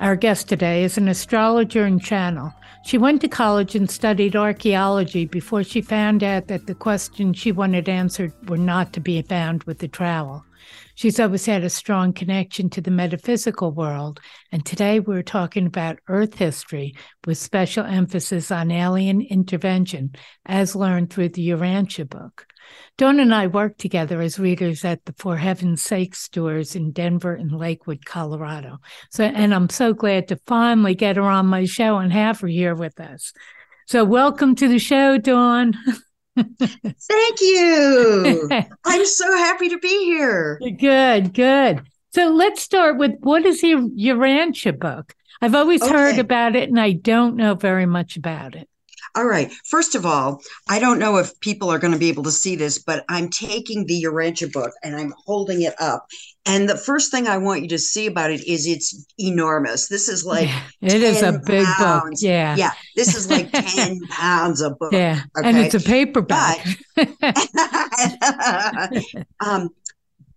our guest today is an astrologer and channel. She went to college and studied archaeology before she found out that the questions she wanted answered were not to be found with the trowel. She's always had a strong connection to the metaphysical world, and today we're talking about Earth history with special emphasis on alien intervention, as learned through the Urantia book. Dawn and I worked together as readers at the For Heaven's Sake stores in Denver and Lakewood, Colorado. So, and I'm so glad to finally get her on my show and have her here with us. So, welcome to the show, Dawn. Thank you. I'm so happy to be here. Good, good. So let's start with what is your Urantia book? I've always okay. heard about it and I don't know very much about it. All right. First of all, I don't know if people are going to be able to see this, but I'm taking the Urantia book and I'm holding it up. And the first thing I want you to see about it is it's enormous. This is like yeah, it is a big pounds. book. Yeah. Yeah. This is like 10 pounds of book. Yeah. Okay? And it's a paperback. But, um,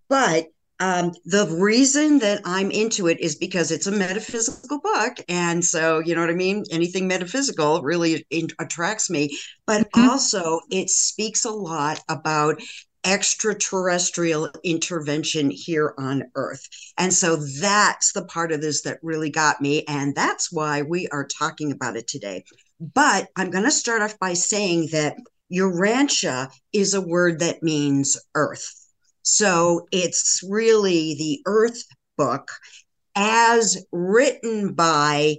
but um, the reason that I'm into it is because it's a metaphysical book. And so, you know what I mean? Anything metaphysical really in- attracts me. But mm-hmm. also, it speaks a lot about extraterrestrial intervention here on Earth. And so that's the part of this that really got me. And that's why we are talking about it today. But I'm going to start off by saying that Urantia is a word that means Earth. So it's really the Earth book as written by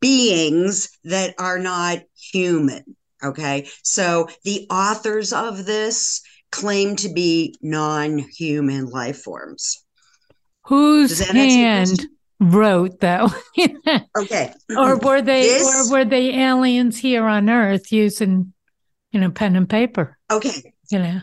beings that are not human. Okay. So the authors of this claim to be non human life forms. Whose hand wrote though? okay. Or were they this, or were they aliens here on Earth using, you know, pen and paper? Okay. You know.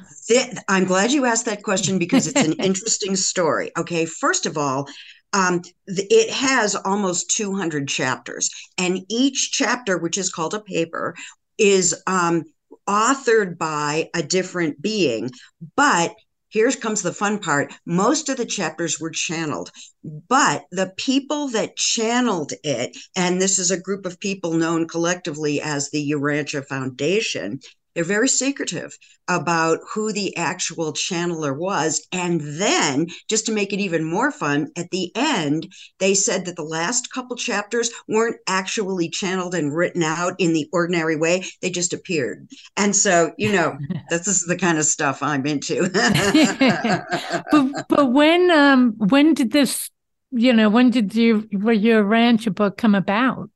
I'm glad you asked that question because it's an interesting story. Okay, first of all, um, it has almost 200 chapters, and each chapter, which is called a paper, is um, authored by a different being. But here comes the fun part most of the chapters were channeled, but the people that channeled it, and this is a group of people known collectively as the Urantia Foundation, they're very secretive about who the actual channeler was. And then, just to make it even more fun, at the end, they said that the last couple chapters weren't actually channeled and written out in the ordinary way. They just appeared. And so, you know, this is the kind of stuff I'm into. but, but when um when did this you know, when did you your Urantia book come about?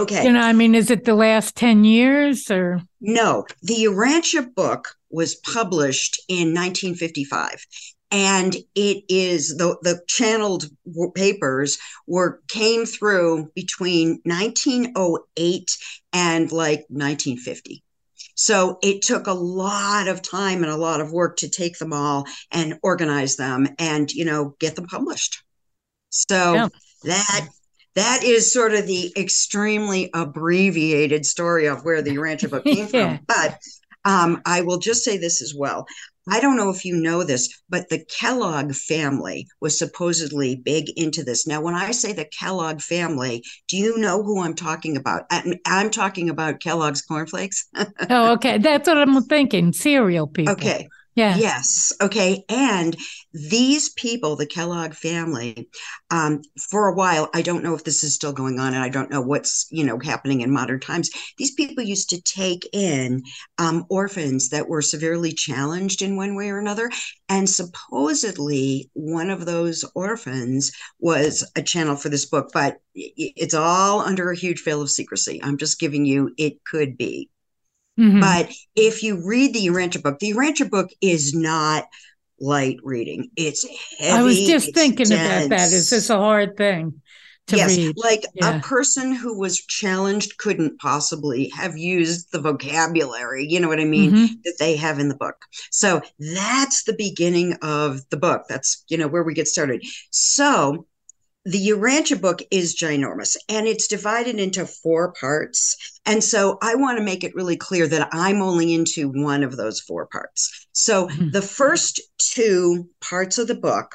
Okay. You know, I mean, is it the last 10 years or? No, the Urantia book was published in 1955 and it is the the channeled papers were came through between 1908 and like 1950 so it took a lot of time and a lot of work to take them all and organize them and you know get them published so yeah. that that is sort of the extremely abbreviated story of where the Urantia book came yeah. from. But um, I will just say this as well. I don't know if you know this, but the Kellogg family was supposedly big into this. Now, when I say the Kellogg family, do you know who I'm talking about? I'm, I'm talking about Kellogg's cornflakes. oh, okay. That's what I'm thinking. Cereal people. Okay. Yeah. Yes. Okay. And these people, the Kellogg family, um, for a while, I don't know if this is still going on, and I don't know what's you know happening in modern times. These people used to take in um, orphans that were severely challenged in one way or another, and supposedly one of those orphans was a channel for this book, but it's all under a huge veil of secrecy. I'm just giving you it could be. Mm-hmm. But if you read the Urantia book, the Urantia book is not light reading. It's heavy. I was just thinking dense. about that. Is this a hard thing to yes, read. like Yeah. a person who was challenged couldn't possibly have used the vocabulary, you know what I mean, Mhm. that they have in the book. So that's the beginning of the book. That's, you know, where we get started. So the Urantia book is ginormous and it's divided into four parts. And so I want to make it really clear that I'm only into one of those four parts. So Mhm. the first two parts of the book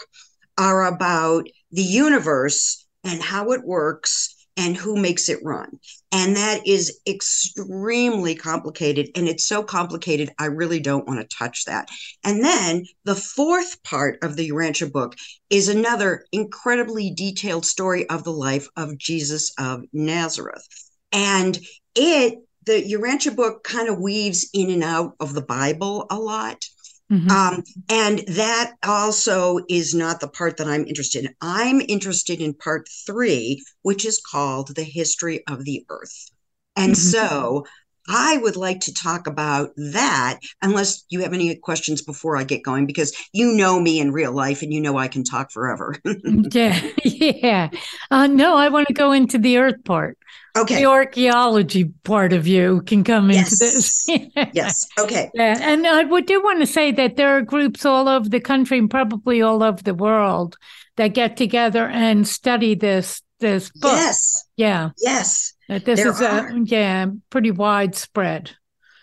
are about the universe and how it works and who makes it run. And that is extremely complicated. And it's so complicated, I really don't want to touch that. And then the fourth part of the Urantia book is another incredibly detailed story of the life of Jesus of Nazareth. And it, the Urantia book kind of weaves in and out of the Bible a lot. Mhm. Um, and that also is not the part that I'm interested in. I'm interested in part three, which is called The History of the Earth. And Mhm. so I would like to talk about that, unless you have any questions before I get going, because you know me in real life and you know I can talk forever. yeah, yeah. Uh, no, I want to go into the earth part. okay. The archaeology part of you can come into this. Yes. Okay. Yeah, and I would do want to say that there are groups all over the country and probably all over the world that get together and study this this book. Yes. Yeah, Yes. That this There is a are. yeah pretty widespread.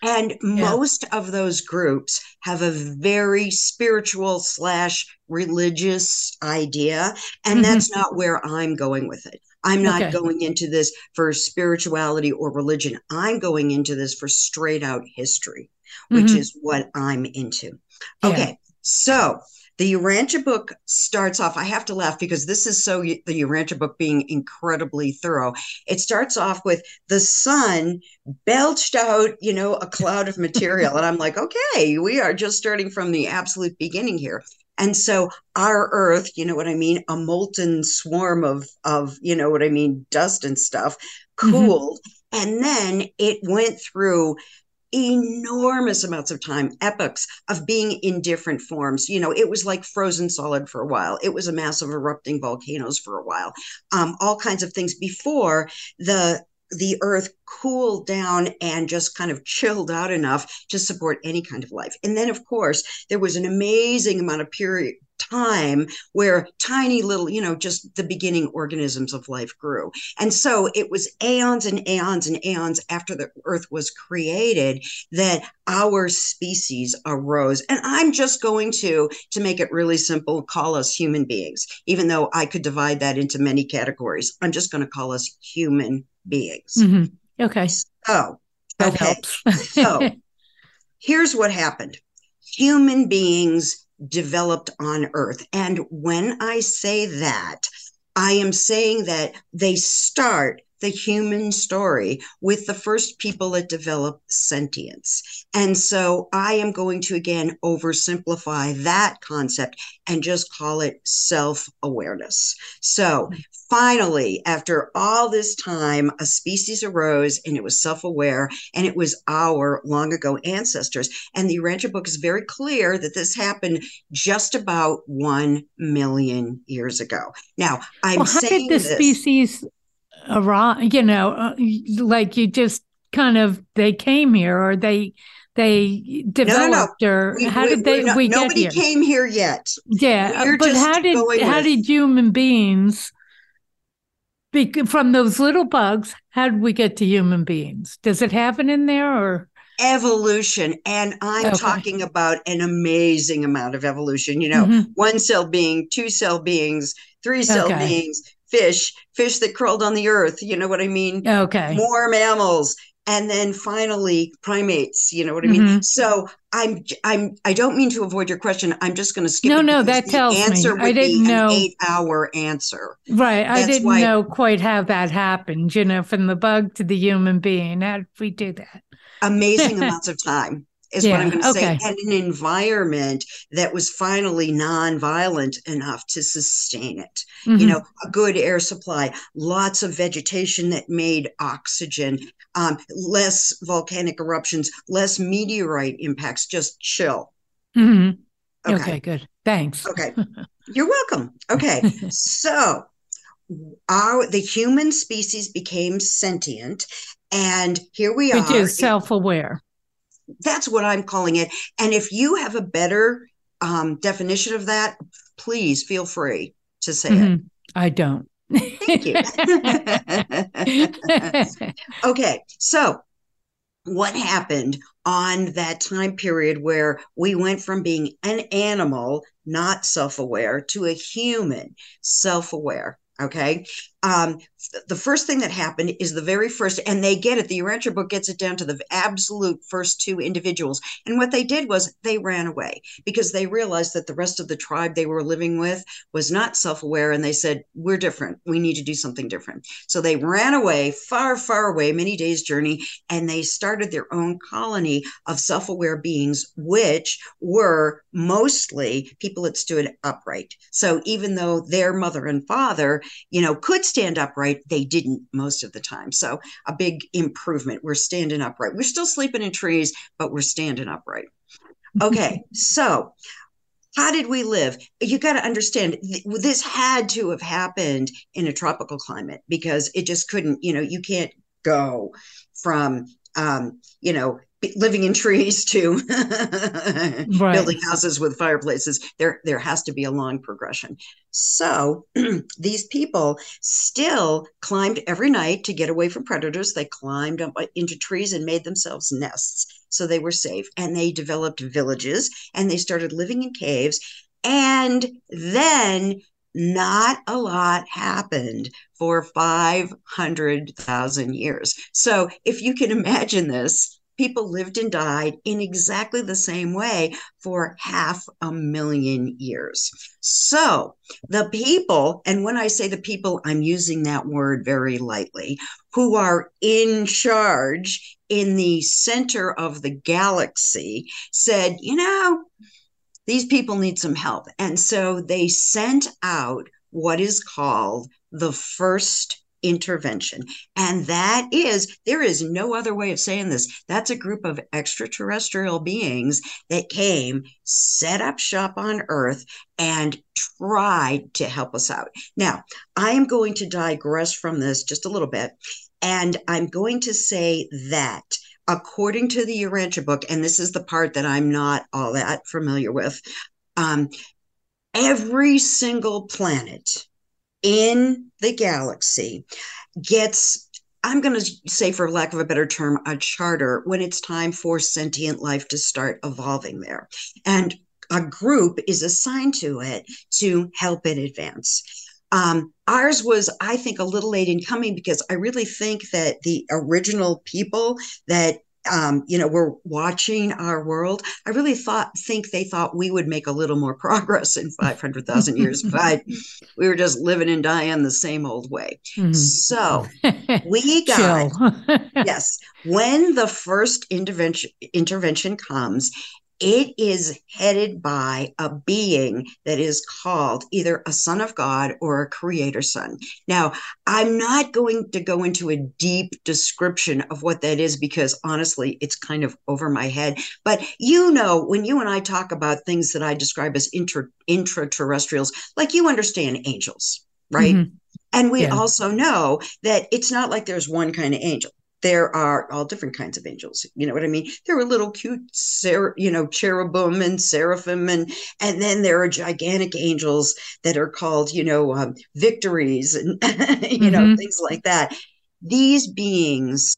And most of those groups have a very spiritual slash religious idea. And Mhm. that's not where I'm going with it. I'm not Okay. going into this for spirituality or religion. I'm going into this for straight out history, which Mhm. is what I'm into. Yeah. Okay. So the Urantia book starts off. I have to laugh because this is so the Urantia book being incredibly thorough. It starts off with the sun belched out, you know, a cloud of material. and I'm like, okay, we are just starting from the absolute beginning here. And so our earth, you know what I mean, a molten swarm of of, you know what I mean, dust and stuff, Mhm. cooled. And then it went through enormous amounts of time, epochs of being in different forms. You know, it was like frozen solid for a while. It was a mass of erupting volcanoes for a while. Um, all kinds of things before the the earth cooled down and just kind of chilled out enough to support any kind of life. And then of course, there was an amazing amount of period time where tiny little, you know, just the beginning organisms of life grew. And so it was aeons and aeons and aeons after the earth was created that our species arose. And I'm just going to, to make it really simple, call us human beings, even though I could divide that into many categories. I'm just going to call us human beings. Mhm. Okay, So, that okay. So, here's what happened human beings developed on Earth. And when I say that, I am saying that they start the human story with the first people that develop sentience. And so I am going to again oversimplify that concept and just call it self awareness. So finally, after all this time, a species arose and it was self aware and it was our long ago ancestors. And the Urantia book is very clear that this happened just about 1 million years ago. Now, I'm well, how saying did the this. species arrive? You know, uh, like you just kind of they came here, or they they no, no. developed, or We- how we- did they not- we get nobody here? came here yet. Yeah, We're but how did how with- did human beings from those little bugs? How did we get to human beings? Does it happen in there, or Evolution. And I'm Okay. talking about an amazing amount of evolution. You know, Mhm. one cell being, two cell beings, three cell Okay. beings, fish, fish that crawled on the earth. You know what I mean? okay, More mammals. And then finally primates, you know what I mean? Mhm. So I'm I'm I don't mean to avoid your question. I'm just going to skip No, it no, that the tells me. answer I didn't know. an eight hour answer. right? I didn't why- know quite how that happened. You know, from the bug to the human being. How did we do that? amazing amounts of time is what I'm going to okay. say, and an environment that was finally non-violent enough to sustain it. You Mhm. know, a good air supply, lots of vegetation that made oxygen, um, less volcanic eruptions, less meteorite impacts. Just chill. Mhm. Okay. okay, good. Thanks. Okay. You're welcome. Okay. so our the human species became sentient, and here we Which are. is self-aware. That's what I'm calling it. And if you have a better um, definition of that, please feel free to say Mhm. it. I don't. Thank you. okay, so what happened on that time period where we went from being an animal, not self aware, to a human, self aware? Okay. Um, the first thing that happened is the very first, and they get it. The Urantia book gets it down to the absolute first two individuals. And what they did was they ran away because they realized that the rest of the tribe they were living with was not self aware. And they said, We're different. We need to do something different. So they ran away, far, far away, many days' journey, and they started their own colony of self aware beings, which were mostly people that stood upright. So even though their mother and father, you know, could stand upright, they didn't most of the time. So a big improvement. We're standing upright. We're still sleeping in trees, but we're standing upright. Okay, so how did we live? You got to understand th- this had to have happened in a tropical climate because it just couldn't, you know, you can't go from, um, you know, living in trees to Right. building houses with fireplaces. There, there has to be a long progression. So these people still climbed every night to get away from predators. They climbed up uh, into trees and made themselves nests so they were safe. And they developed villages and they started living in caves. And then not a lot happened for 500,000 years. So if you can imagine this, people lived and died in exactly the same way for half a million years. So the people, and when I say the people, I'm using that word very lightly, who are in charge in the center of the galaxy said, you know, these people need some help. And so they sent out what is called the first intervention. And that is, there is no other way of saying this. That's a group of extraterrestrial beings that came, set up shop on Earth, and tried to help us out. Now, I am going to digress from this just a little bit. And I'm going to say that according to the Urantia book, and this is the part that I'm not all that familiar with, um, every single planet in the galaxy gets, I'm going to say, for lack of a better term, a charter when it's time for sentient life to start evolving there. And a group is assigned to it to help it advance. Um, ours was, I think, a little late in coming because I really think that the original people that um, you know were watching our world, I really thought think they thought we would make a little more progress in five hundred thousand years, but we were just living and dying the same old way. Mhm. So we got yes when the first intervention intervention comes it is headed by a being that is called either a son of god or a creator son now i'm not going to go into a deep description of what that is because honestly it's kind of over my head but you know when you and i talk about things that i describe as intra intraterrestrials like you understand angels right Mhm. and we Yeah. also know that it's not like there's one kind of angel. There are all different kinds of angels. You know what I mean? There are little cute, ser- you know, cherubim and seraphim, and and then there are gigantic angels that are called, you know, um, victories, and you know, Mhm. things like that. These beings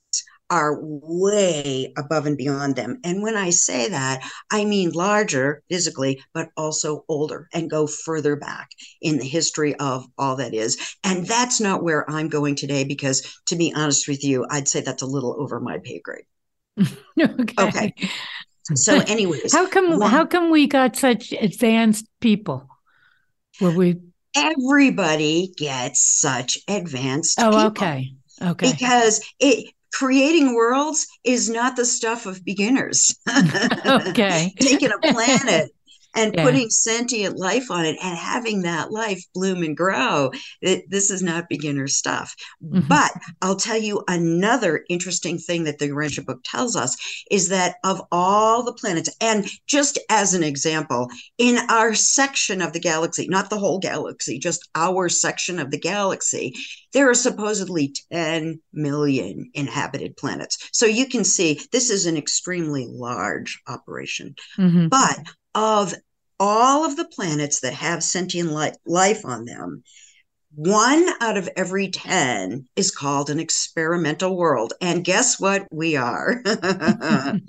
are way above and beyond them. And when I say that, I mean larger physically, but also older and go further back in the history of all that is. And that's not where I'm going today because, to be honest with you, I'd say that's a little over my pay grade. okay. Okay. So, anyways, How come one- how come we got such advanced people? Were we everybody gets such advanced Oh, people okay. Okay. because it creating worlds is not the stuff of beginners. Okay. Taking a planet and yeah. putting sentient life on it and having that life bloom and grow. It, this is not beginner stuff. Mm-hmm. But I'll tell you another interesting thing that the Urantia book tells us is that of all the planets, and just as an example, in our section of the galaxy, not the whole galaxy, just our section of the galaxy, there are supposedly 10 million inhabited planets. So you can see this is an extremely large operation. Mm-hmm. But of all of the planets that have sentient li- life on them, one out of every 10 is called an experimental world. And guess what? We are an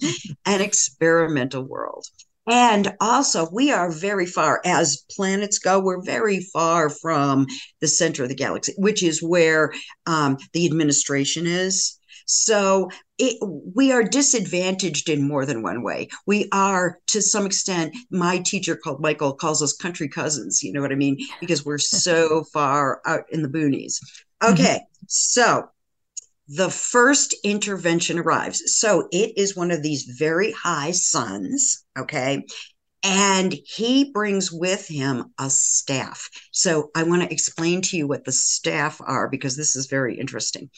experimental world. And also, we are very far, as planets go, we're very far from the center of the galaxy, which is where um, the administration is. So it, we are disadvantaged in more than one way. We are, to some extent, my teacher called Michael calls us country cousins. You know what I mean? Because we're so far out in the boonies. Mm-hmm. Okay, mm-hmm. so the first intervention arrives. So it is one of these very high sons. Okay. And he brings with him a staff. So I want to explain to you what the staff are because this is very interesting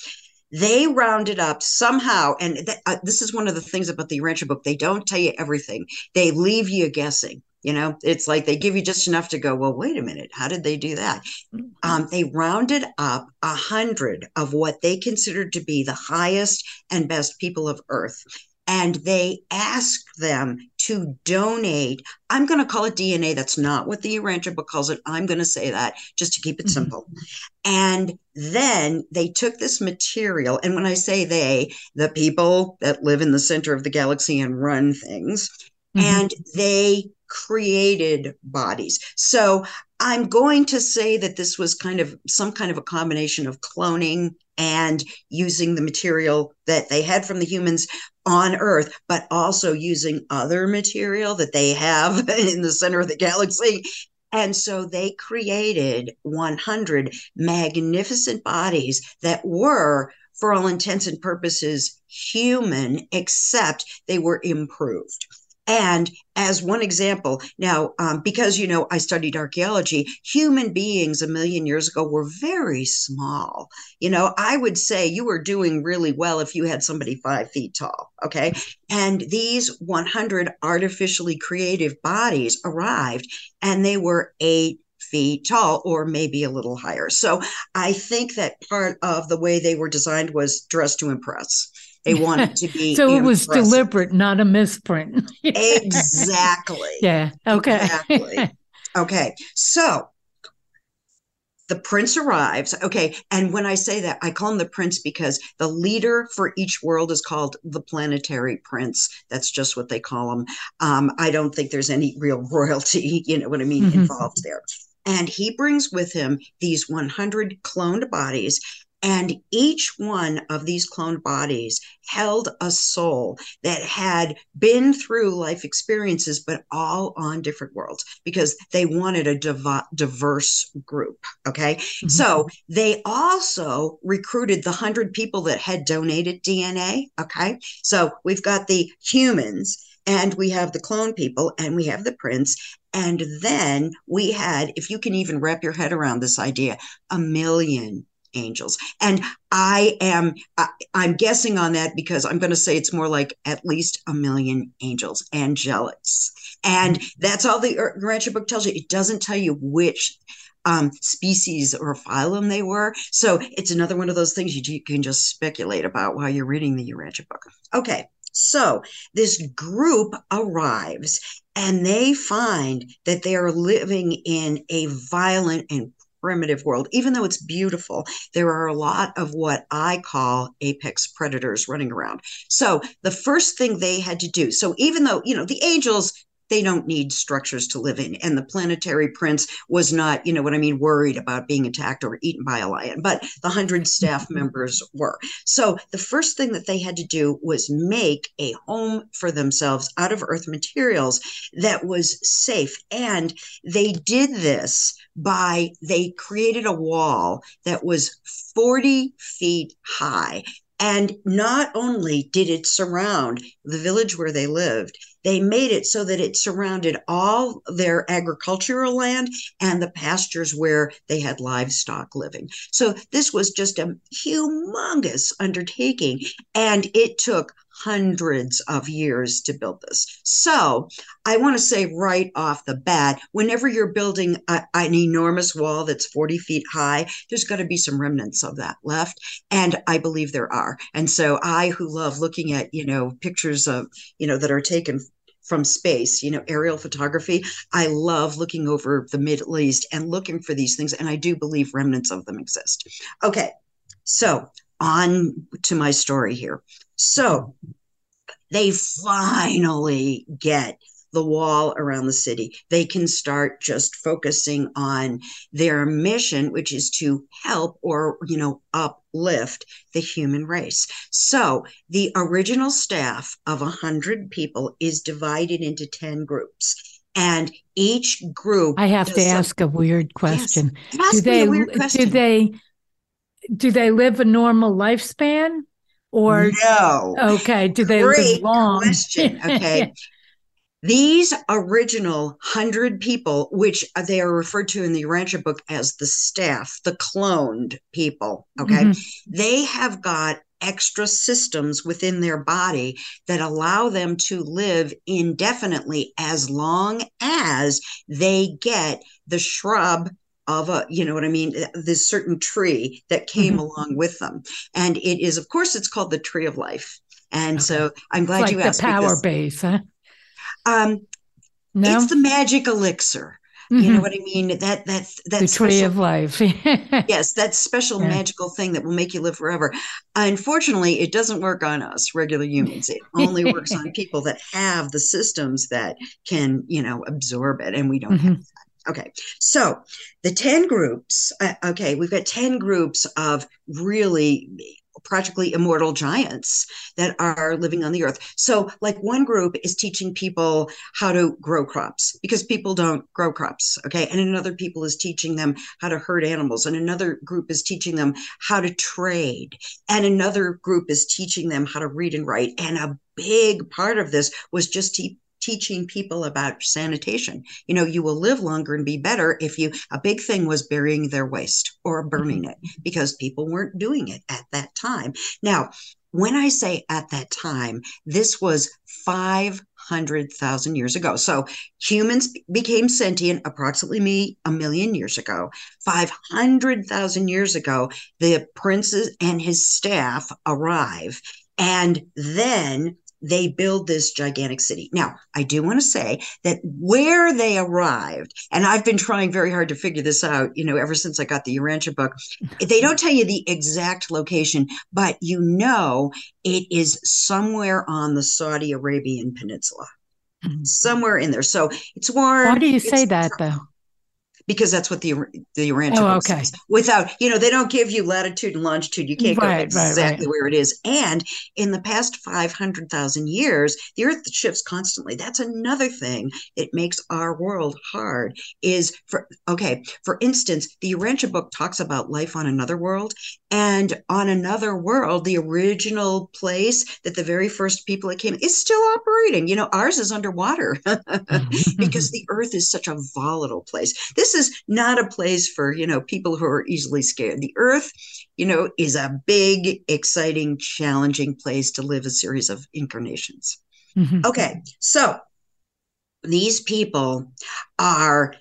they rounded up somehow and th- uh, this is one of the things about the Urantia book they don't tell you everything. They leave you guessing you know? It's like they give you just enough to go well wait a minute how did they do that? Mm-hmm. um, they rounded up a hundred of what they considered to be the highest and best people of earth and they asked them to donate. I'm going to call it DNA. That's not what the Urantia book calls it. I'm going to say that just to keep it mm-hmm. simple. And then they took this material. And when I say they, the people that live in the center of the galaxy and run things, mm-hmm. and they created bodies. So I'm going to say that this was kind of some kind of a combination of cloning and using the material that they had from the humans on Earth, but also using other material that they have in the center of the galaxy. And so they created 100 magnificent bodies that were, for all intents and purposes, human, except they were improved. And as one example, now, um, because, you know, I studied archaeology, human beings a million years ago were very small. You know, I would say you were doing really well if you had somebody five feet tall. Okay. And these 100 artificially creative bodies arrived and they were eight feet tall or maybe a little higher. So I think that part of the way they were designed was dressed to impress. They want it to be so it was deliberate, not a misprint. exactly. Yeah. Okay. Exactly. Okay. So the prince arrives. Okay. And when I say that, I call him the prince because the leader for each world is called the planetary prince. That's just what they call him. Um, I don't think there's any real royalty, you know what I mean, mm-hmm. involved there. And he brings with him these 100 cloned bodies. And each one of these cloned bodies held a soul that had been through life experiences, but all on different worlds because they wanted a div- diverse group. Okay. Mm-hmm. So they also recruited the 100 people that had donated DNA. Okay. So we've got the humans and we have the clone people and we have the prince and then we had if you can even wrap your head around this idea a million angels. And I am I'm guessing on that because I'm going to say it's more like at least a million angels, angelics. And that's all the Urantia book tells you. It doesn't tell you which um, species or phylum they were. So it's another one of those things you, you can just speculate about while you're reading the Urantia book. Okay. So this group arrives and they find that they are living in a violent and primitive world, even though it's beautiful, there are a lot of what I call apex predators running around. So the first thing they had to do, so even though, you know, the angels they don't need structures to live in. And the planetary prince was not, you know what I mean, worried about being attacked or eaten by a lion, but the hundred staff mm-hmm. members were. So the first thing that they had to do was make a home for themselves out of earth materials that was safe. And they did this by, they created a wall that was 40 feet high And not only did it surround the village where they lived, they made it so that it surrounded all their agricultural land and the pastures where they had livestock living. So this was just a humongous undertaking. And it took hundreds of years to build this. So I want to say right off the bat, whenever you're building a, an enormous wall that's 40 feet high, there's got to be some remnants of that left. And I believe there are. And so I, who love looking at, you know, pictures of, you know, that are taken from space, you know, aerial photography. I love looking over the Middle East and looking for these things. And I do believe remnants of them exist. Okay. So on to my story here. So they finally get the wall around the city. They can start just focusing on their mission, which is to help or, you know, uplift the human race. So the original staff of 100 people is divided into 10 groups. And each group. I have to ask a weird question. Yes, do they, question. Do they, do they live a normal lifespan? Or no? Okay. Do they Great live long? Question. Okay. These original hundred people, which they are referred to in the Urantia book as the staff, the cloned people, okay, mm-hmm. they have got extra systems within their body that allow them to live indefinitely as long as they get the shrub of a you know what i mean this certain tree that came mm-hmm. along with them and it is of course it's called the tree of life and okay. so i'm glad like you asked the power because, base huh um, no? It's the magic elixir. Mm-hmm. You know mm-hmm. what I mean? That that's that the tree of life. yes, that special yeah. magical thing that will make you live forever. Unfortunately, it doesn't work on us regular humans. It only works on people that have the systems that can, you know, absorb it, and we don't mm-hmm. have that. Okay, so the 10 groups, uh, okay, we've got 10 groups of really practically immortal giants that are living on the earth. So, like one group is teaching people how to grow crops because people don't grow crops. Okay. And another people is teaching them how to herd animals. And another group is teaching them how to trade. And another group is teaching them how to read and write. And a big part of this was just to teaching people about sanitation. You know, you will live longer and be better if you, a big thing was burying their waste or burning mm-hmm. it because people weren't doing it at that time. Now, when I say at that time, this was 500,000 years ago. So humans became sentient approximately me a million years ago. 500,000 years ago, the princes and his staff arrive. And then they build this gigantic city. Now, I do want to say that where they arrived, and I've been trying very hard to figure this out, you know, ever since I got the Urantia book, they don't tell you the exact location, but you know it is somewhere on the Saudi Arabian Peninsula. Mm-hmm. Somewhere in there. So it's warm. Why do you say that though? Because that's what the the Urantia oh, okay. says. Without, you know, they don't give you latitude and longitude. You can't right, go exactly right. where it is. And in the past 500,000 years, the earth shifts constantly. That's another thing. It makes our world hard is for, okay, for instance, the Urantia book talks about life on another world. And on another world, the original place that the very first people that came is still operating. You know, ours is underwater mm-hmm. because the earth is such a volatile place. This is not a place for, you know, people who are easily scared. The earth, you know, is a big, exciting, challenging place to live a series of incarnations. Mm-hmm. Okay. So these people are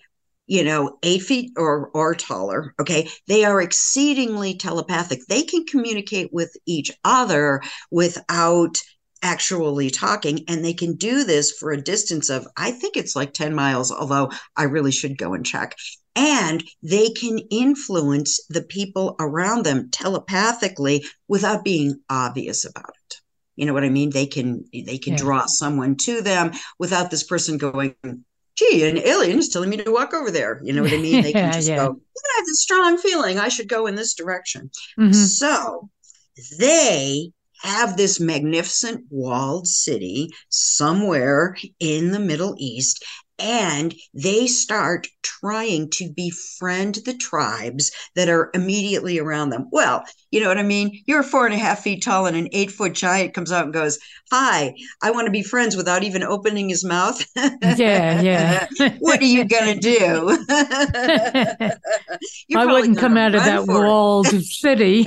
you know, eight feet or or taller. Okay, they are exceedingly telepathic. They can communicate with each other without actually talking and they can do this for a distance of i think it's like 10 miles although i really should go and check and they can influence the people around them telepathically without being obvious about it you know what i mean they can they can yeah. draw someone to them without this person going gee, an alien is telling me to walk over there. You know what I mean? They can just yeah. go, I have this strong feeling I should go in this direction. Mm-hmm. So they have this magnificent walled city somewhere in the Middle East. and they start trying to befriend the tribes that are immediately around them. Well, you know what I mean? You're four and a half feet tall, and an eight foot giant comes out and goes, Hi, I want to be friends without even opening his mouth. Yeah, yeah. what are you going to do? I wouldn't come out of that walled city.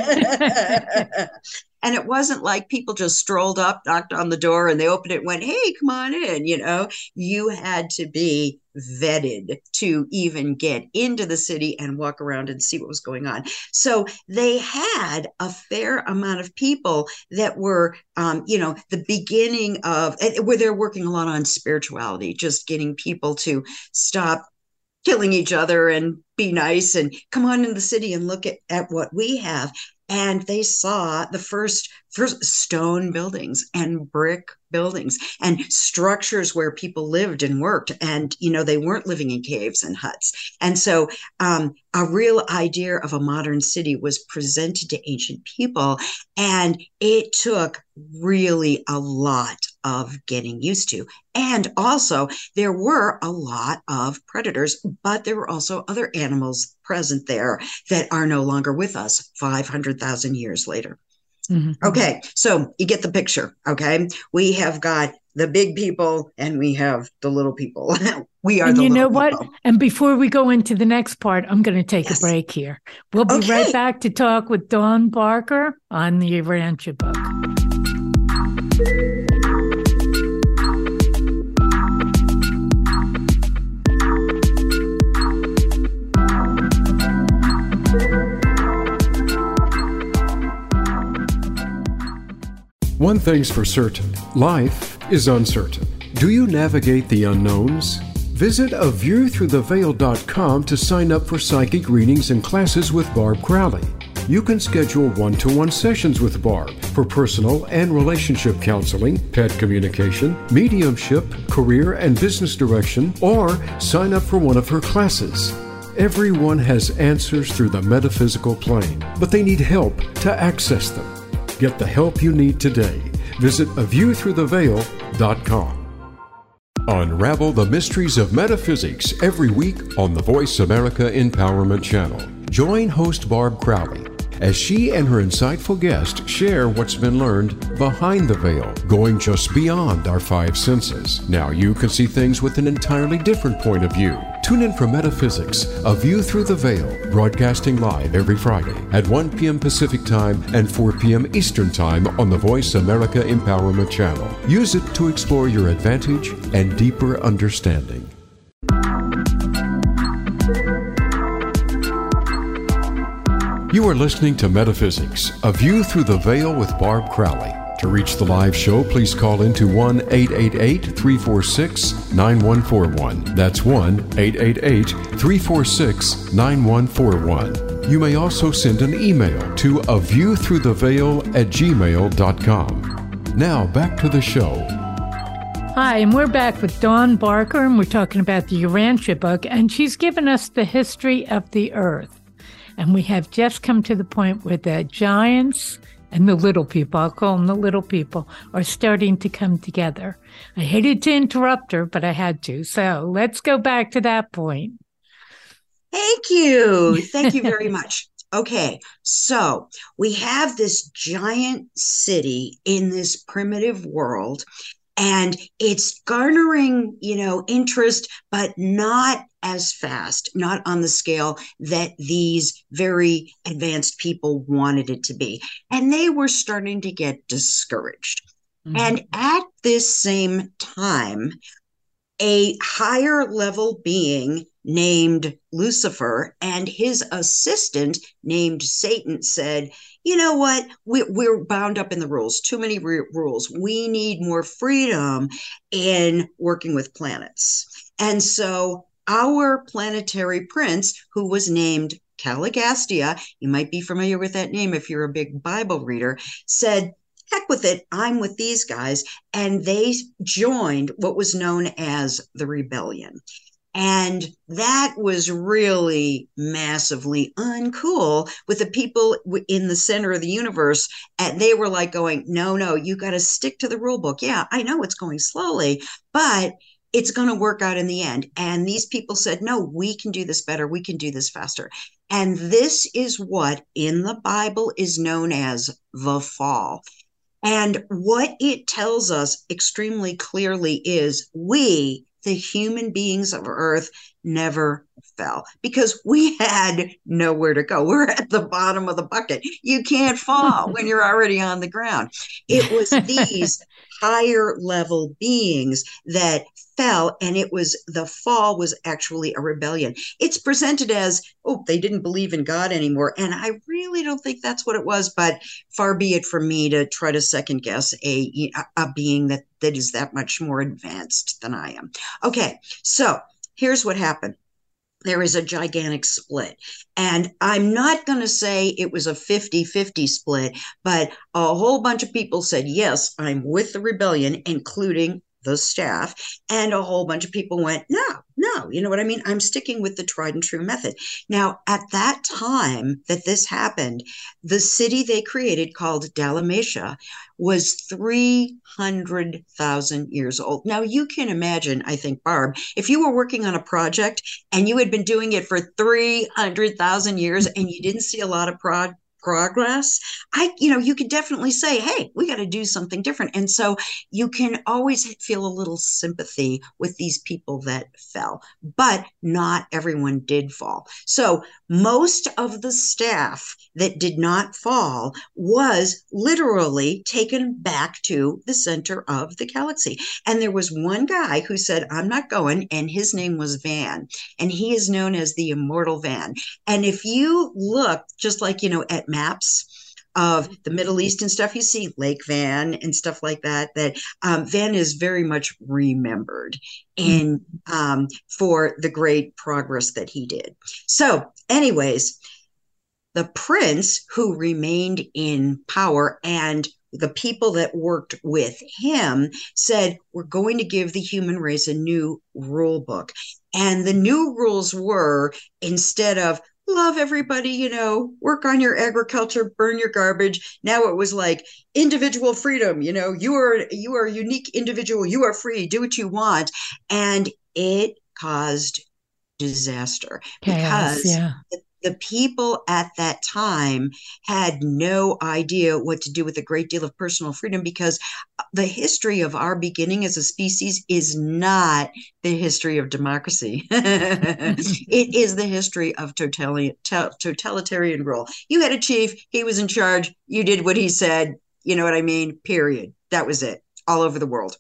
And it wasn't like people just strolled up, knocked on the door, and they opened it and went, Hey, come on in. You know, you had to be vetted to even get into the city and walk around and see what was going on. So they had a fair amount of people that were, um, you know, the beginning of where they're working a lot on spirituality, just getting people to stop killing each other and be nice and come on in the city and look at, at what we have and they saw the first first stone buildings and brick buildings and structures where people lived and worked and you know they weren't living in caves and huts. And so um, a real idea of a modern city was presented to ancient people and it took really a lot of getting used to. And also there were a lot of predators but there were also other animals present there that are no longer with us 500,000 years later Mm-hmm. Okay, so you get the picture. Okay, we have got the big people and we have the little people. we are. And you know what? People. And before we go into the next part, I'm going to take yes. a break here. We'll be okay. right back to talk with Dawn Barker on the Urantia book. One thing's for certain life is uncertain. Do you navigate the unknowns? Visit aviewthroughtheveil.com to sign up for psychic readings and classes with Barb Crowley. You can schedule one to one sessions with Barb for personal and relationship counseling, pet communication, mediumship, career and business direction, or sign up for one of her classes. Everyone has answers through the metaphysical plane, but they need help to access them. Get the help you need today. Visit aviewthroughtheveil.com. Unravel the mysteries of metaphysics every week on the Voice America Empowerment Channel. Join host Barb Crowley as she and her insightful guest share what's been learned behind the veil, going just beyond our five senses. Now you can see things with an entirely different point of view. Tune in for Metaphysics, A View Through the Veil, broadcasting live every Friday at 1 p.m. Pacific Time and 4 p.m. Eastern Time on the Voice America Empowerment Channel. Use it to explore your advantage and deeper understanding. You are listening to Metaphysics, A View Through the Veil with Barb Crowley. To reach the live show, please call into 1 888 346 9141. That's 1 888 346 9141. You may also send an email to a view through the veil at gmail.com. Now back to the show. Hi, and we're back with Dawn Barker, and we're talking about the Urantia book, and she's given us the history of the earth. And we have just come to the point where the giants and the little people, I'll call them the little people, are starting to come together. I hated to interrupt her, but I had to. So let's go back to that point. Thank you. Thank you very much. Okay, so we have this giant city in this primitive world, and it's garnering, you know, interest, but not as fast, not on the scale that these very advanced people wanted it to be. And they were starting to get discouraged. Mm-hmm. And at this same time, a higher level being named Lucifer and his assistant named Satan said, You know what? We, are bound up in the rules, too many re- rules. We need more freedom in working with planets. And so our planetary prince, who was named Caligastia, you might be familiar with that name if you're a big Bible reader, said, Heck with it, I'm with these guys. And they joined what was known as the rebellion. And that was really massively uncool with the people in the center of the universe. And they were like going, no, no, you got to stick to the rule book. Yeah, I know it's going slowly, but it's going to work out in the end. And these people said, no, we can do this better. We can do this faster. And this is what in the Bible is known as the fall. And what it tells us extremely clearly is we, the human beings of Earth, never fell because we had nowhere to go. We're at the bottom of the bucket. You can't fall when you're already on the ground. It was these higher level beings that fell and it was the fall was actually a rebellion it's presented as oh they didn't believe in god anymore and i really don't think that's what it was but far be it from me to try to second guess a a being that that is that much more advanced than i am okay so here's what happened there is a gigantic split. And I'm not going to say it was a 50 50 split, but a whole bunch of people said, yes, I'm with the rebellion, including the staff. And a whole bunch of people went, no, no, you know what I mean? I'm sticking with the tried and true method. Now, at that time that this happened, the city they created called Dalamatia was 300,000 years old. Now, you can imagine, I think, Barb, if you were working on a project and you had been doing it for 300,000 years and you didn't see a lot of pro- progress i you know you could definitely say hey we got to do something different. And so you can always feel a little sympathy with these people that fell but not everyone did fall. So most of the staff that did not fall was literally taken back to the center of the galaxy. And there was one guy who said i'm not going and his name was van and he is known as the immortal van. And if you look just like you know at maps of the Middle East and stuff, you see Lake Van and stuff like that. That um, Van is very much remembered in um, for the great progress that he did. So, anyways, the prince who remained in power and the people that worked with him said, We're going to give the human race a new rule book. And the new rules were instead of love everybody, you know, work on your agriculture, burn your garbage. Now it was like individual freedom, you know, you are you are a unique individual, you are free, do what you want. And it caused disaster Chaos, because yeah. the, the people at that time had no idea what to do with a great deal of personal freedom because the history of our beginning as a species is not the history of democracy. it is the history of totalitarian rule. You had a chief, he was in charge, you did what he said, you know what I mean? Period. That was it, all over the world.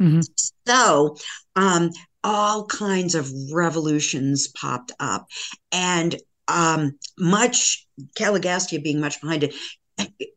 Mm-hmm. So, um, all kinds of revolutions popped up. And um, much Caligastia being much behind it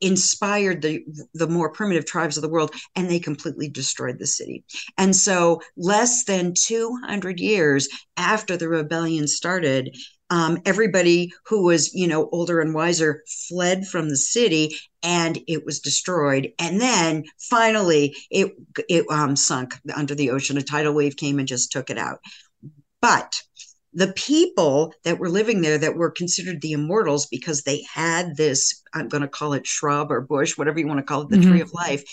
inspired the the more primitive tribes of the world and they completely destroyed the city. And so less than 200 years after the rebellion started um, everybody who was you know older and wiser fled from the city and it was destroyed. And then finally it it um, sunk under the ocean. A tidal wave came and just took it out. But the people that were living there that were considered the immortals because they had this i'm going to call it shrub or bush whatever you want to call it the mm-hmm. tree of life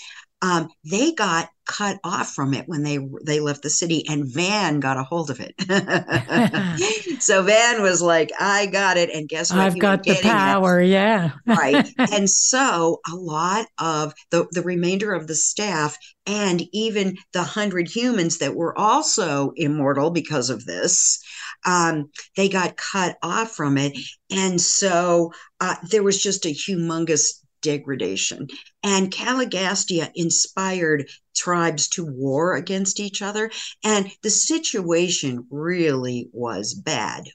um, they got cut off from it when they they left the city and van got a hold of it. So van was like i got it and guess what? I've got the power yeah. Right. And so a lot of the the remainder of the staff and even the hundred humans that were also immortal because of this um, they got cut off from it. And so uh, there was just a humongous degradation. And Caligastia inspired tribes to war against each other. And the situation really was bad.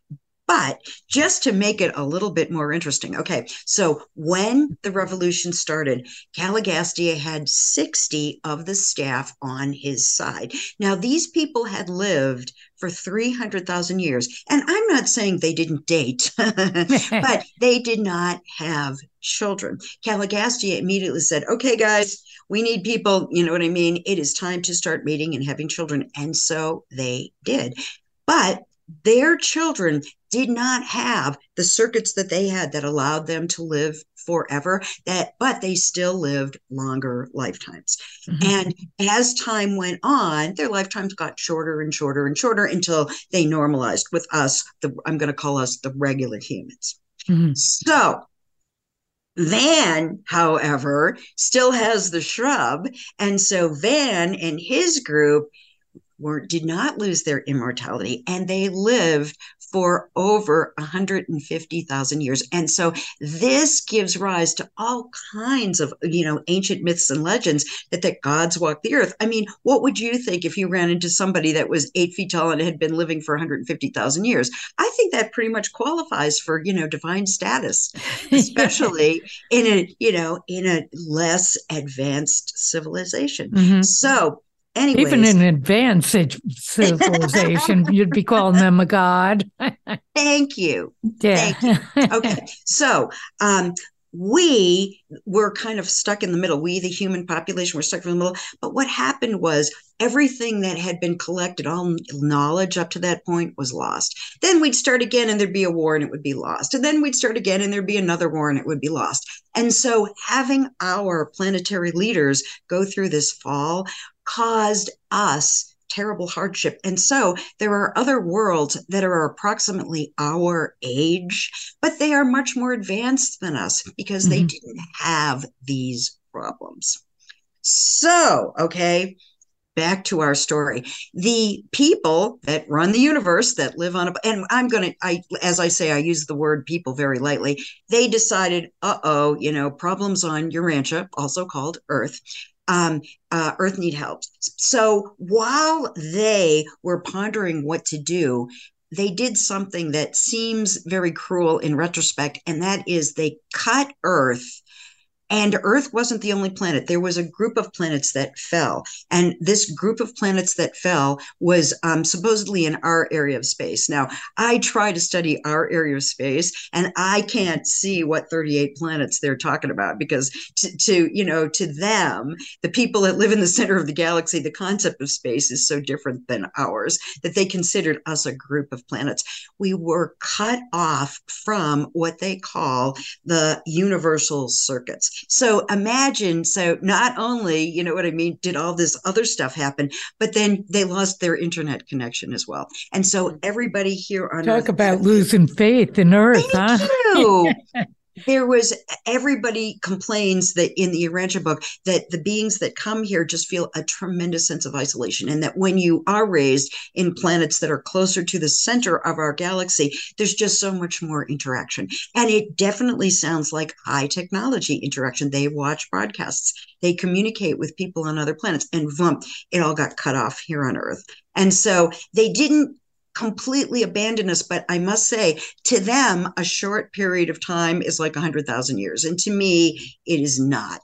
But just to make it a little bit more interesting, okay, so when the revolution started, Caligastia had 60 of the staff on his side. Now, these people had lived for 300,000 years. And I'm not saying they didn't date, but they did not have children. Caligastia immediately said, okay, guys, we need people. You know what I mean? It is time to start meeting and having children. And so they did. But their children did not have the circuits that they had that allowed them to live forever that but they still lived longer lifetimes mm-hmm. and as time went on their lifetimes got shorter and shorter and shorter until they normalized with us the i'm going to call us the regular humans mm-hmm. so Van, however, still has the shrub. And so Van and his group were did not lose their immortality and they lived for over 150,000 years. And so this gives rise to all kinds of, you know, ancient myths and legends that, that gods walk the earth. I mean, what would you think if you ran into somebody that was eight feet tall and had been living for 150,000 years? I think that pretty much qualifies for, you know, divine status, especially in a, you know, in a less advanced civilization. Mm-hmm. So Anyways. Even in advanced civilization, you'd be calling them a god. Thank you. Yeah. Thank you. Okay. So, um, we were kind of stuck in the middle. We, the human population, were stuck in the middle. But what happened was everything that had been collected, all knowledge up to that point, was lost. Then we'd start again and there'd be a war and it would be lost. And then we'd start again and there'd be another war and it would be lost. And so having our planetary leaders go through this fall caused us terrible hardship. And so there are other worlds that are approximately our age, but they are much more advanced than us because mm-hmm. they didn't have these problems. So, okay, back to our story. The people that run the universe that live on a and I'm going to I as I say I use the word people very lightly. They decided, "Uh-oh, you know, problems on Urantia, also called Earth um, uh, Earth need help. So while they were pondering what to do, they did something that seems very cruel in retrospect, and that is they cut Earth and Earth wasn't the only planet. There was a group of planets that fell. And this group of planets that fell was um, supposedly in our area of space. Now, I try to study our area of space and I can't see what 38 planets they're talking about because to, to you know, to them, the people that live in the center of the galaxy, the concept of space is so different than ours that they considered us a group of planets. We were cut off from what they call the universal circuits. So imagine, so not only, you know what I mean, did all this other stuff happen, but then they lost their internet connection as well. And so mm-hmm. everybody here on Talk Earth, about losing faith in Earth, huh? there was everybody complains that in the Urantia book that the beings that come here just feel a tremendous sense of isolation and that when you are raised in planets that are closer to the center of our galaxy there's just so much more interaction. And it definitely sounds like high technology interaction. They watch broadcasts. They communicate with people on other planets. And vump it all got cut off here on earth. And so they didn't completely abandon us. But I must say, to them, a short period of time is like 100,000 years. And to me, it is not.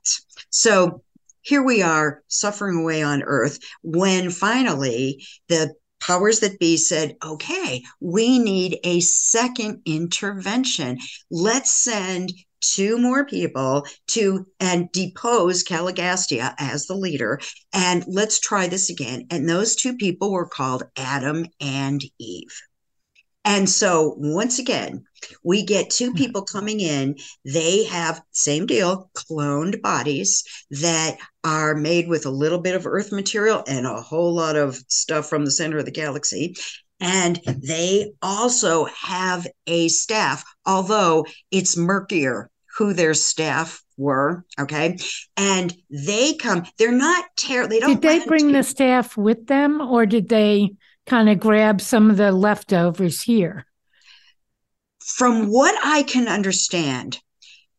So here we are suffering away on earth when finally the powers that be said, okay, we need a second intervention. Let's send two more people to and depose Caligastia as the leader. And let's try this again. And those two people were called Adam and Eve. And so once again, we get two hmm. people coming in. They have same deal, cloned bodies that are made with a little bit of earth material and a whole lot of stuff from the center of the galaxy. And they also have a staff, although it's murkier who their staff were. Okay. And they come, they're not terrible. They don't. Did they bring the staff with them or did they kind of grab some of the leftovers here? From what I can understand,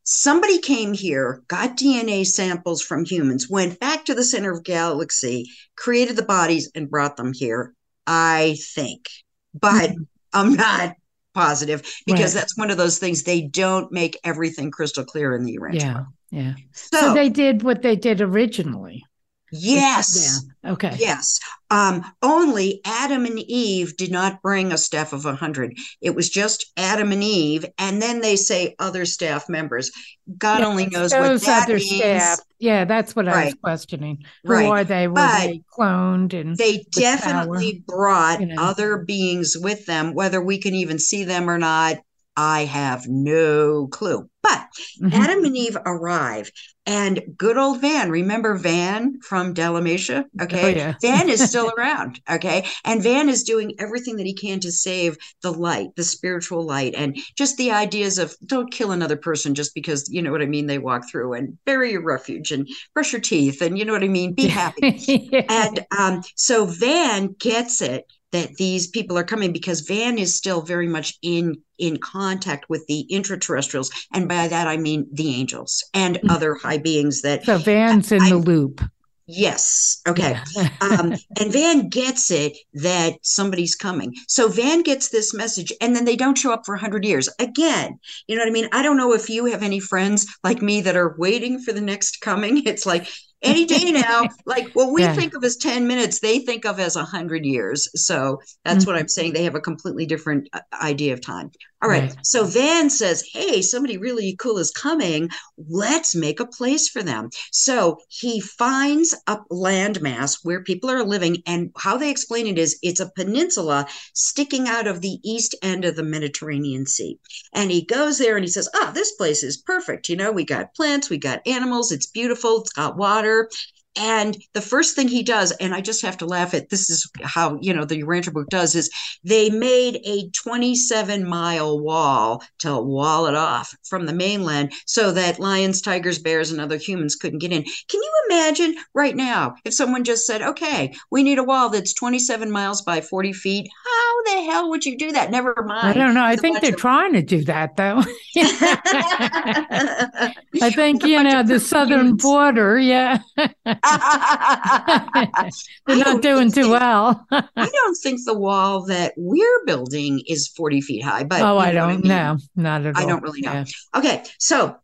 somebody came here, got DNA samples from humans, went back to the center of galaxy, created the bodies, and brought them here. I think, but mm-hmm. I'm not positive because right. that's one of those things they don't make everything crystal clear in the Urantia. Yeah, yeah. So, so, they did what they did originally. Yes. Yeah. Okay. Yes. Um, only Adam and Eve did not bring a staff of a hundred. It was just Adam and Eve, and then they say other staff members. God Yeah, only knows what those that other means. staff. Yeah, that's what I was Right. questioning. Who Right. are they? Were But they cloned? And They power, definitely brought you know. other beings with them. Whether we can even see them or not, I have no clue. But Mhm. Adam and Eve arrive, and good old Van. Remember Van from Dalamatia? Okay, Oh, yeah. Van is still around. Okay, and Van is doing everything that he can to save the light, the spiritual light, and just the ideas of don't kill another person just because you know what I mean. They walk through and bury your refuge and brush your teeth, and you know what I mean. Be happy. Yeah. And um, so Van gets it that these people are coming because Van is still very much in in contact with the intraterrestrials, and by that I mean the angels and Mhm. other high beings that. so Van's in I- the loop. Yes, okay. Yeah. um, and Van gets it that somebody's coming. So Van gets this message, and then they don't show up for 100 years. Again, you know what I mean? I don't know if you have any friends like me that are waiting for the next coming. It's like any day now, like what we Yeah. think of as 10 minutes, they think of as 100 years. So that's what I'm saying. They have a completely different uh, idea of time. All right. Right. So Van says, Hey, somebody really cool is coming. Let's make a place for them. So he finds a landmass where people are living, and how they explain it is it's a peninsula sticking out of the east end of the Mediterranean Sea. And he goes there and he says, Ah, this place is perfect. You know, we got plants, we got animals, it's beautiful, it's got water. Yeah. And the first thing he does, and I just have to laugh at this is how, you know, the Urantia book does is they made a 27 mile wall to wall it off from the mainland so that lions, tigers, bears, and other humans couldn't get in. Can you imagine right now if someone just said, okay, we need a wall that's 27 miles by 40 feet? How the hell would you do that? Never mind. I don't know. I a think they're of- trying to do that, though. I think, you know, the southern border, yeah, they're not doing too well. I don't think the wall that we're building is 40 feet high, but oh, I know what don't mean. know. Not at all. I don't really know. Yeah. Okay, so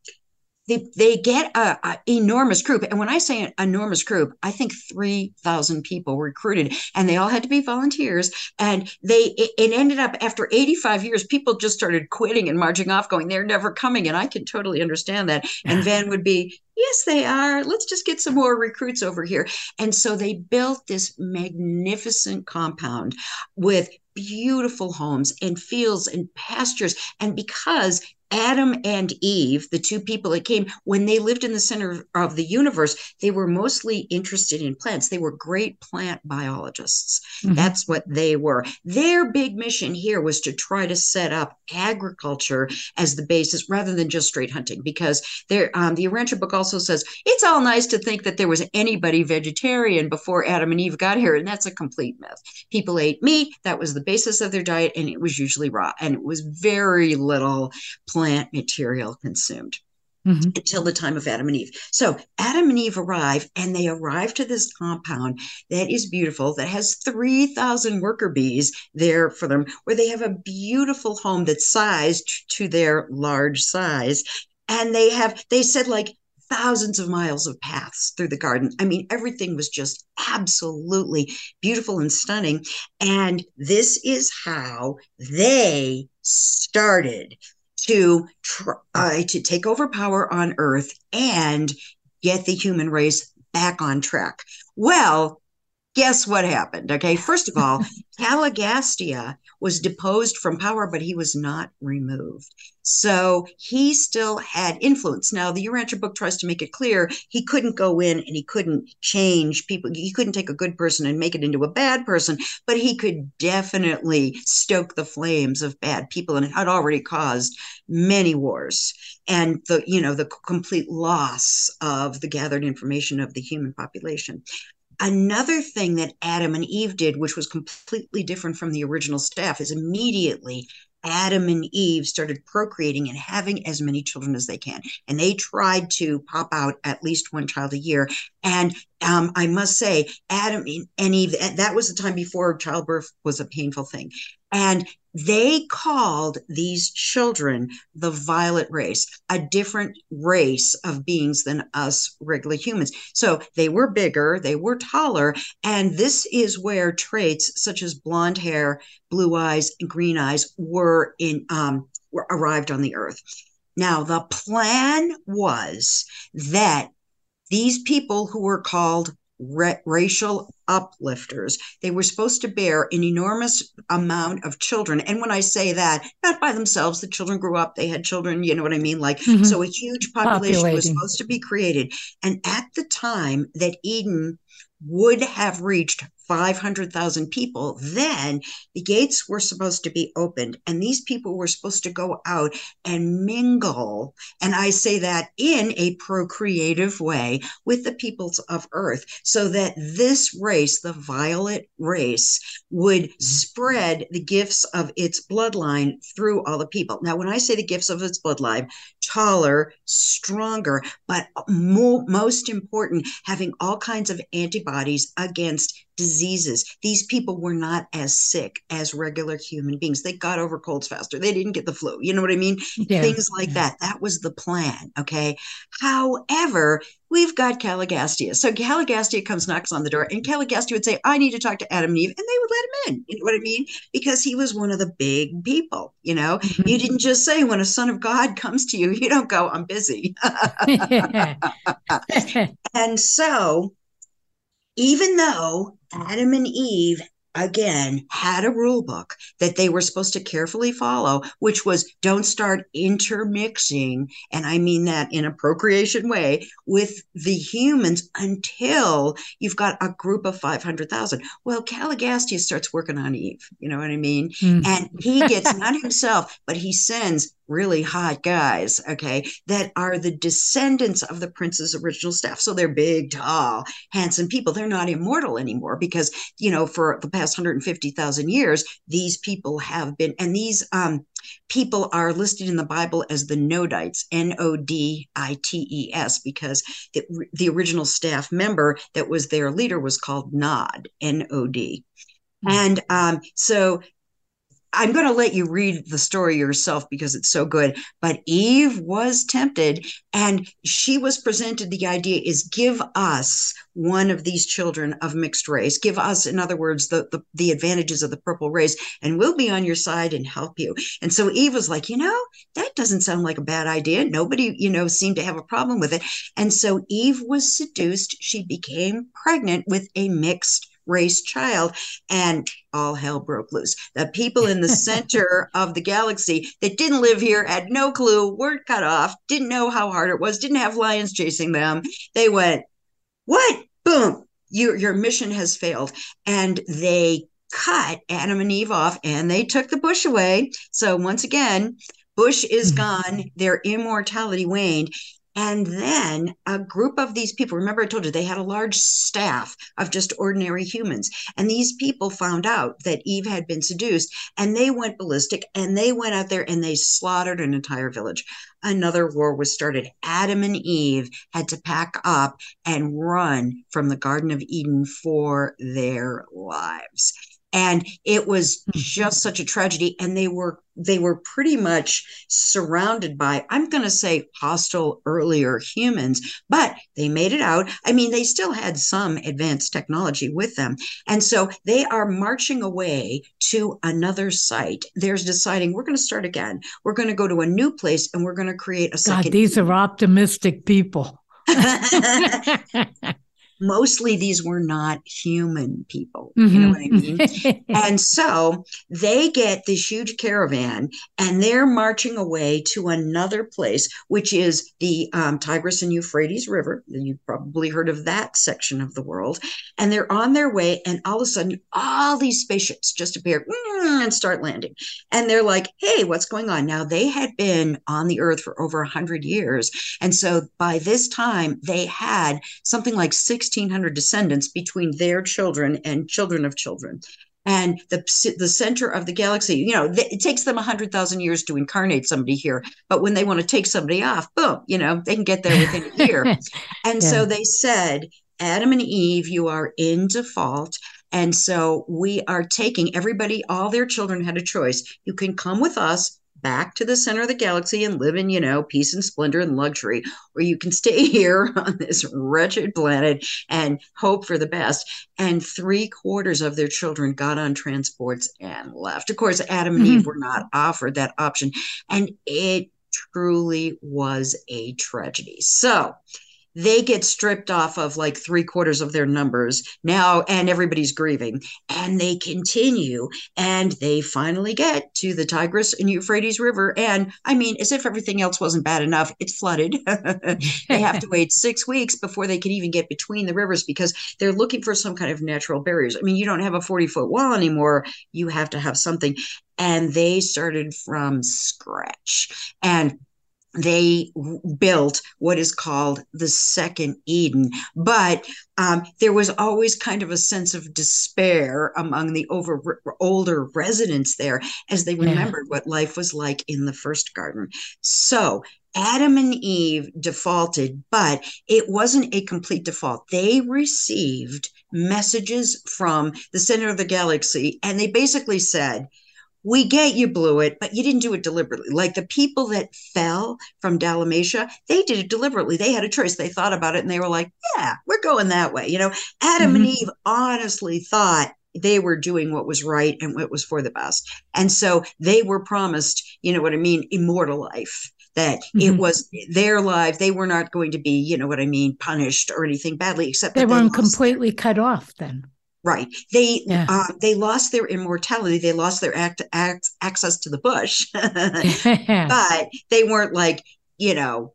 they they get a, a enormous group, and when I say an enormous group, I think three thousand people recruited, and they all had to be volunteers. And they it, it ended up after eighty five years, people just started quitting and marching off, going, "They're never coming," and I can totally understand that. And Van would be, "Yes, they are. Let's just get some more recruits over here." And so they built this magnificent compound with beautiful homes and fields and pastures, and because Adam and Eve, the two people that came, when they lived in the center of the universe, they were mostly interested in plants. They were great plant biologists. Mhm. That's what they were. Their big mission here was to try to set up agriculture as the basis rather than just straight hunting, because there, um, the Urantia book also says it's all nice to think that there was anybody vegetarian before Adam and Eve got here, and that's a complete myth. People ate meat, that was the basis of their diet, and it was usually raw, and it was very little plant material consumed Mhm. until the time of Adam and Eve. So Adam and Eve arrive, and they arrive to this compound that is beautiful, that has 3,000 worker bees there for them, where they have a beautiful home that's sized to their large size. And they have, they said, like, thousands of miles of paths through the garden. I mean, everything was just absolutely beautiful and stunning. And this is how they started to try uh, to take over power on Earth and get the human race back on track. Well, guess what happened? Okay, first of all, Caligastia was deposed from power, but he was not removed. So he still had influence. Now, the Urantia book tries to make it clear he couldn't go in and he couldn't change people. He couldn't take a good person and make it into a bad person, but he could definitely stoke the flames of bad people and it had already caused many wars and the you know the complete loss of the gathered information of the human population another thing that adam and eve did which was completely different from the original staff is immediately adam and eve started procreating and having as many children as they can. And they tried to pop out at least one child a year. And um, I must say, Adam and Eve, that was the time before childbirth was a painful thing. And they called these children the violet race, a different race of beings than us regular humans. So they were bigger, they were taller, and this is where traits such as blonde hair, blue eyes, and green eyes were in um, were arrived on the earth. Now the plan was that these people who were called ra- racial uplifters. They were supposed to bear an enormous amount of children. And when I say that, not by themselves, the children grew up, they had children, you know what I mean? Like, mm-hmm. so a huge population Populating. was supposed to be created. And at the time that Eden would have reached 500,000 people, then the gates were supposed to be opened and these people were supposed to go out and mingle. And I say that in a procreative way with the peoples of earth so that this race, the violet race, would spread the gifts of its bloodline through all the people. Now, when I say the gifts of its bloodline, taller, stronger, but mo- most important, having all kinds of antibodies against diseases. These people were not as sick as regular human beings. They got over colds faster. They didn't get the flu. You know what I mean? Yeah. Things like yeah. that. That was the plan. Okay. However, we've got Caligastia. So Caligastia comes, knocks on the door, and Caligastia would say, I need to talk to Adam and Eve. And they would let him in. You know what I mean? Because he was one of the big people. You know, mm-hmm. you didn't just say, when a son of God comes to you, you don't go, I'm busy. and so, even though Adam and Eve again had a rule book that they were supposed to carefully follow which was don't start intermixing and i mean that in a procreation way with the humans until you've got a group of 500,000 well Caligastia starts working on eve you know what i mean mm. and he gets not himself but he sends really hot guys, okay, that are the descendants of the prince's original staff. So they're big, tall, handsome people. They're not immortal anymore because, you know, for the past 150,000 years, these people have been, and these um, people are listed in the Bible as the Nodites, N O D I T E S, because it, the original staff member that was their leader was called Nod, N O D. Hmm. And um, so I'm going to let you read the story yourself because it's so good. But Eve was tempted and she was presented the idea is give us one of these children of mixed race. Give us, in other words, the, the, the advantages of the purple race, and we'll be on your side and help you. And so Eve was like, you know, that doesn't sound like a bad idea. Nobody, you know, seemed to have a problem with it. And so Eve was seduced. She became pregnant with a mixed race child and all hell broke loose. The people in the center of the galaxy that didn't live here had no clue, were cut off, didn't know how hard it was, didn't have lions chasing them. They went, What? Boom, your, your mission has failed. And they cut Adam and Eve off and they took the bush away. So once again, Bush is hmm. gone, their immortality waned, and then a group of these people, remember I told you they had a large staff of just ordinary humans. And these people found out that Eve had been seduced and they went ballistic and they went out there and they slaughtered an entire village. Another war was started. Adam and Eve had to pack up and run from the Garden of Eden for their lives and it was hmm. just such a tragedy. And they were they were pretty much surrounded by i'm going to say hostile earlier humans but they made it out. I mean they still had some advanced technology with them. And so they are marching away to another site. There's deciding we're going to start again. We're going to go to a new place and we're going to create a second these are optimistic people mostly these were not human people. Mm-hmm. You know mm-hmm. what I mean? and so they get this huge caravan and they're marching away to another place, which is the um, Tigris and Euphrates River. You've probably heard of that section of the world. And they're on their way, and all of a sudden, all these spaceships just appear and start landing. And they're like, hey, what's going on? Now, they had been on the earth for over 100 years. And so by this time, they had something like 60 1,600 descendants between their children and children of children. And the, the center of the galaxy, you know, it takes them 100,000 years to incarnate somebody here. But when they want to take somebody off, boom, you know, they can get there within a year. and yeah. so they said, Adam and Eve, you are in default. And so we are taking everybody, all their children had a choice. You can come with us back to the center of the galaxy and live in, you know, peace and splendor and luxury, or you can stay here on this wretched planet and hope for the best. And three quarters of their children got on transports and left. Of course, Adam and mm-hmm. Eve were not offered that option. And it truly was a tragedy. So, they get stripped off of like three quarters of their numbers now, and everybody's grieving. And they continue and they finally get to the Tigris and Euphrates River. And I mean, as if everything else wasn't bad enough, it's flooded. they have to wait six weeks before they can even get between the rivers because they're looking for some kind of natural barriers. I mean, you don't have a 40 foot wall anymore, you have to have something. And they started from scratch. And they built what is called the second Eden. But um, there was always kind of a sense of despair among the over older residents there as they remembered yeah. what life was like in the first garden. So Adam and Eve defaulted, but it wasn't a complete default. They received messages from the center of the galaxy, and they basically said, we get you blew it, but you didn't do it deliberately. Like the people that fell from Dalamatia, they did it deliberately. They had a choice. They thought about it and they were like, yeah, we're going that way. You know, Adam mm-hmm. and Eve honestly thought they were doing what was right and what was for the best. And so they were promised, you know what I mean, immortal life. That mm-hmm. it was their life. They were not going to be, you know what I mean, punished or anything badly, except they weren't they completely cut off then. Right. They yeah. uh, they lost their immortality. They lost their act, act, access to the bush, but they weren't like you know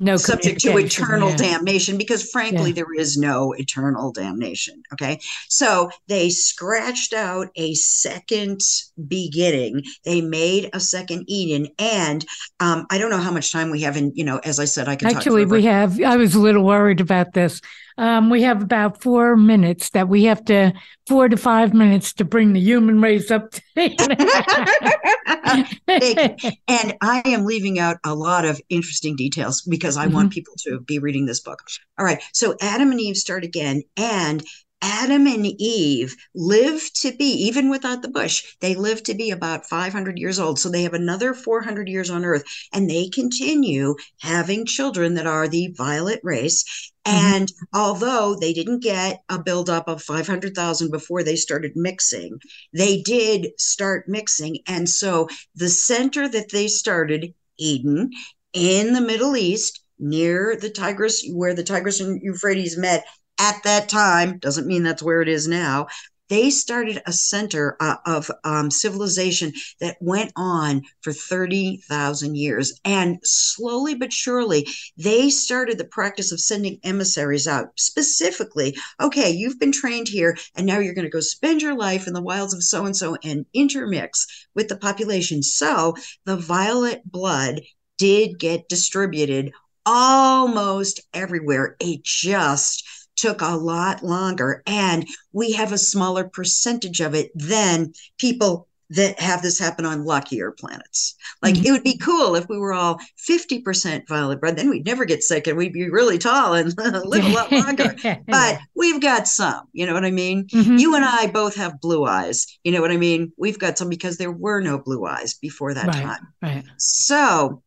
no subject to eternal yeah. damnation because frankly yeah. there is no eternal damnation okay so they scratched out a second beginning they made a second eden and um, i don't know how much time we have and you know as i said i can actually we have i was a little worried about this um, we have about four minutes that we have to four to five minutes to bring the human race up to date, and i am leaving out a lot of interesting details because i mm-hmm. want people to be reading this book. All right. So adam and eve start again and Adam and Eve lived to be, even without the bush, they lived to be about 500 years old. So they have another 400 years on earth and they continue having children that are the violet race. Mm-hmm. And although they didn't get a buildup of 500,000 before they started mixing, they did start mixing. And so the center that they started, Eden, in the Middle East, near the Tigris, where the Tigris and Euphrates met, at that time, doesn't mean that's where it is now. They started a center uh, of um, civilization that went on for 30,000 years. And slowly but surely, they started the practice of sending emissaries out specifically. Okay, you've been trained here, and now you're going to go spend your life in the wilds of so and so and intermix with the population. So the violet blood did get distributed almost everywhere. It just took a lot longer and we have a smaller percentage of it than people that have this happen on luckier planets. Like mm-hmm. it would be cool if we were all 50% violet blood, then we'd never get sick and we'd be really tall and live a lot longer. but we've got some, you know what I mean? Mm-hmm. You and I both have blue eyes. You know what I mean? We've got some because there were no blue eyes before that right, time. Right. So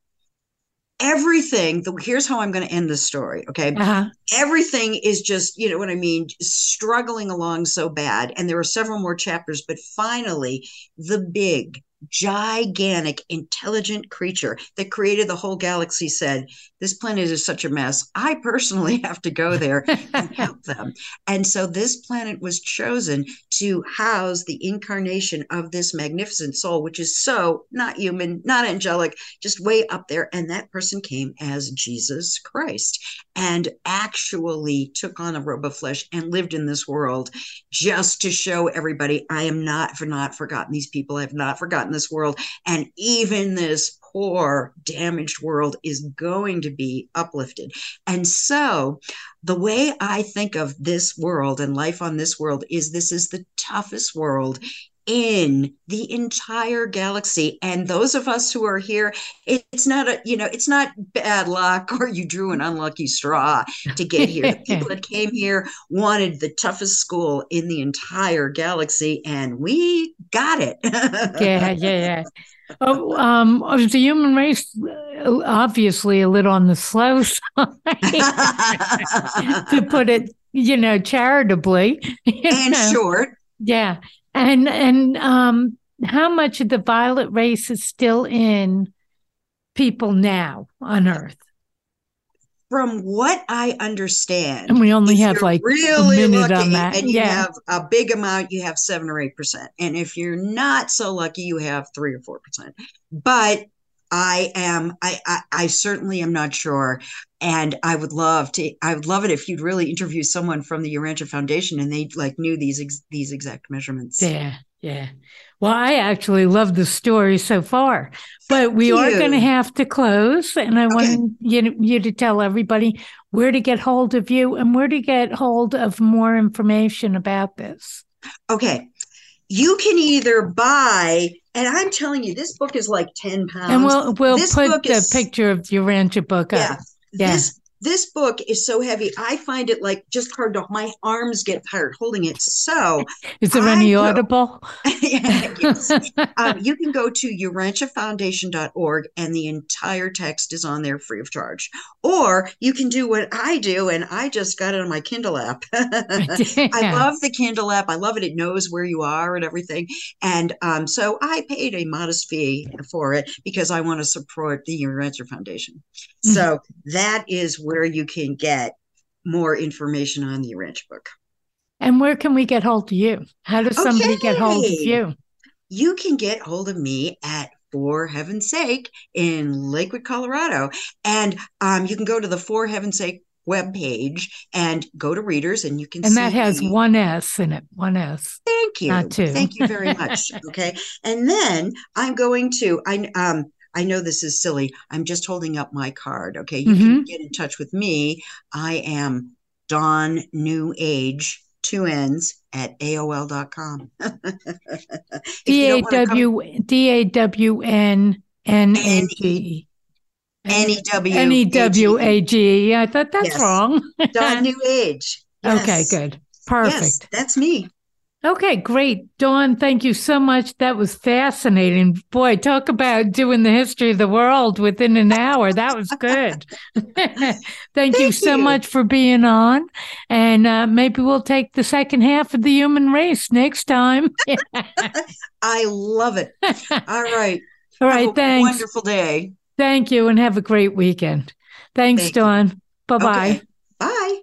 everything the, here's how i'm going to end the story okay uh-huh. everything is just you know what i mean struggling along so bad and there are several more chapters but finally the big gigantic, intelligent creature that created the whole galaxy said, This planet is such a mess. I personally have to go there and help them. And so this planet was chosen to house the incarnation of this magnificent soul, which is so not human, not angelic, just way up there. And that person came as Jesus Christ and actually took on a robe of flesh and lived in this world just to show everybody I am not for not forgotten these people. I have not forgotten this world. And even this poor, damaged world is going to be uplifted. And so, the way I think of this world and life on this world is this is the toughest world in the entire galaxy. And those of us who are here, it's not a, you know, it's not bad luck or you drew an unlucky straw to get here. the people that came here wanted the toughest school in the entire galaxy, and we got it. yeah, yeah, yeah. Oh, um, the human race, obviously, a little on the slow side, to put it, you know, charitably. You and know. short. Yeah, and and um, how much of the violet race is still in people now on Earth? From what I understand, and we only have like really a minute on that. and you yeah. have a big amount, you have seven or eight percent, and if you're not so lucky, you have three or four percent. But I am, I, I, I certainly am not sure, and I would love to. I would love it if you'd really interview someone from the Urantia Foundation and they like knew these ex, these exact measurements. Yeah, yeah. Well, I actually love the story so far, but we Thank are you. going to have to close. And I Okay. want you, you to tell everybody where to get hold of you and where to get hold of more information about this. Okay. You can either buy, and I'm telling you, this book is like 10 pounds. and we'll we'll this put the is- picture of your Urantia book yeah. up. Yeah. This this book is so heavy. I find it like just hard to my arms get tired holding it. So Is there I any go- audible? yes. um, you can go to urantiafoundation.org and the entire text is on there free of charge. Or you can do what I do, and I just got it on my Kindle app. I love the Kindle app. I love it. It knows where you are and everything. And um, so I paid a modest fee for it because I want to support the Urantia Foundation. Mm-hmm. So that is where you can get more information on the Urantia book. And where can we get hold of you? How does somebody get hold of you? You can get hold of me at For Heaven's Sake in Lakewood, Colorado. And um, you can go to the For Heaven's Sake webpage and go to readers and you can And that has me. one S in it. One S. Thank you. Not two. Thank you very much. Okay. And then I'm going to I um I know this is silly. I'm just holding up my card. Okay. You Mm-hmm. can get in touch with me. I am Dawn New Age, two N's at AOL.com. If D you A don't wanna come- W D A W N N A G E. N-E-W- N E W A G E. I thought that's Yes. wrong. Dawn New Age. Okay, Yes. good. Yes, Perfect. that's me. Okay, great. Dawn, thank you so much. That was fascinating. Boy, talk about doing the history of the world within an hour. That was good. thank, you so you. much for being on. And uh, maybe we'll take the second half of the human race next time. I love it. All right. All right. Have a thanks. Wonderful day. Thank you, and have a great weekend. Thanks, Thank. Dawn. Bye bye. Okay. Bye.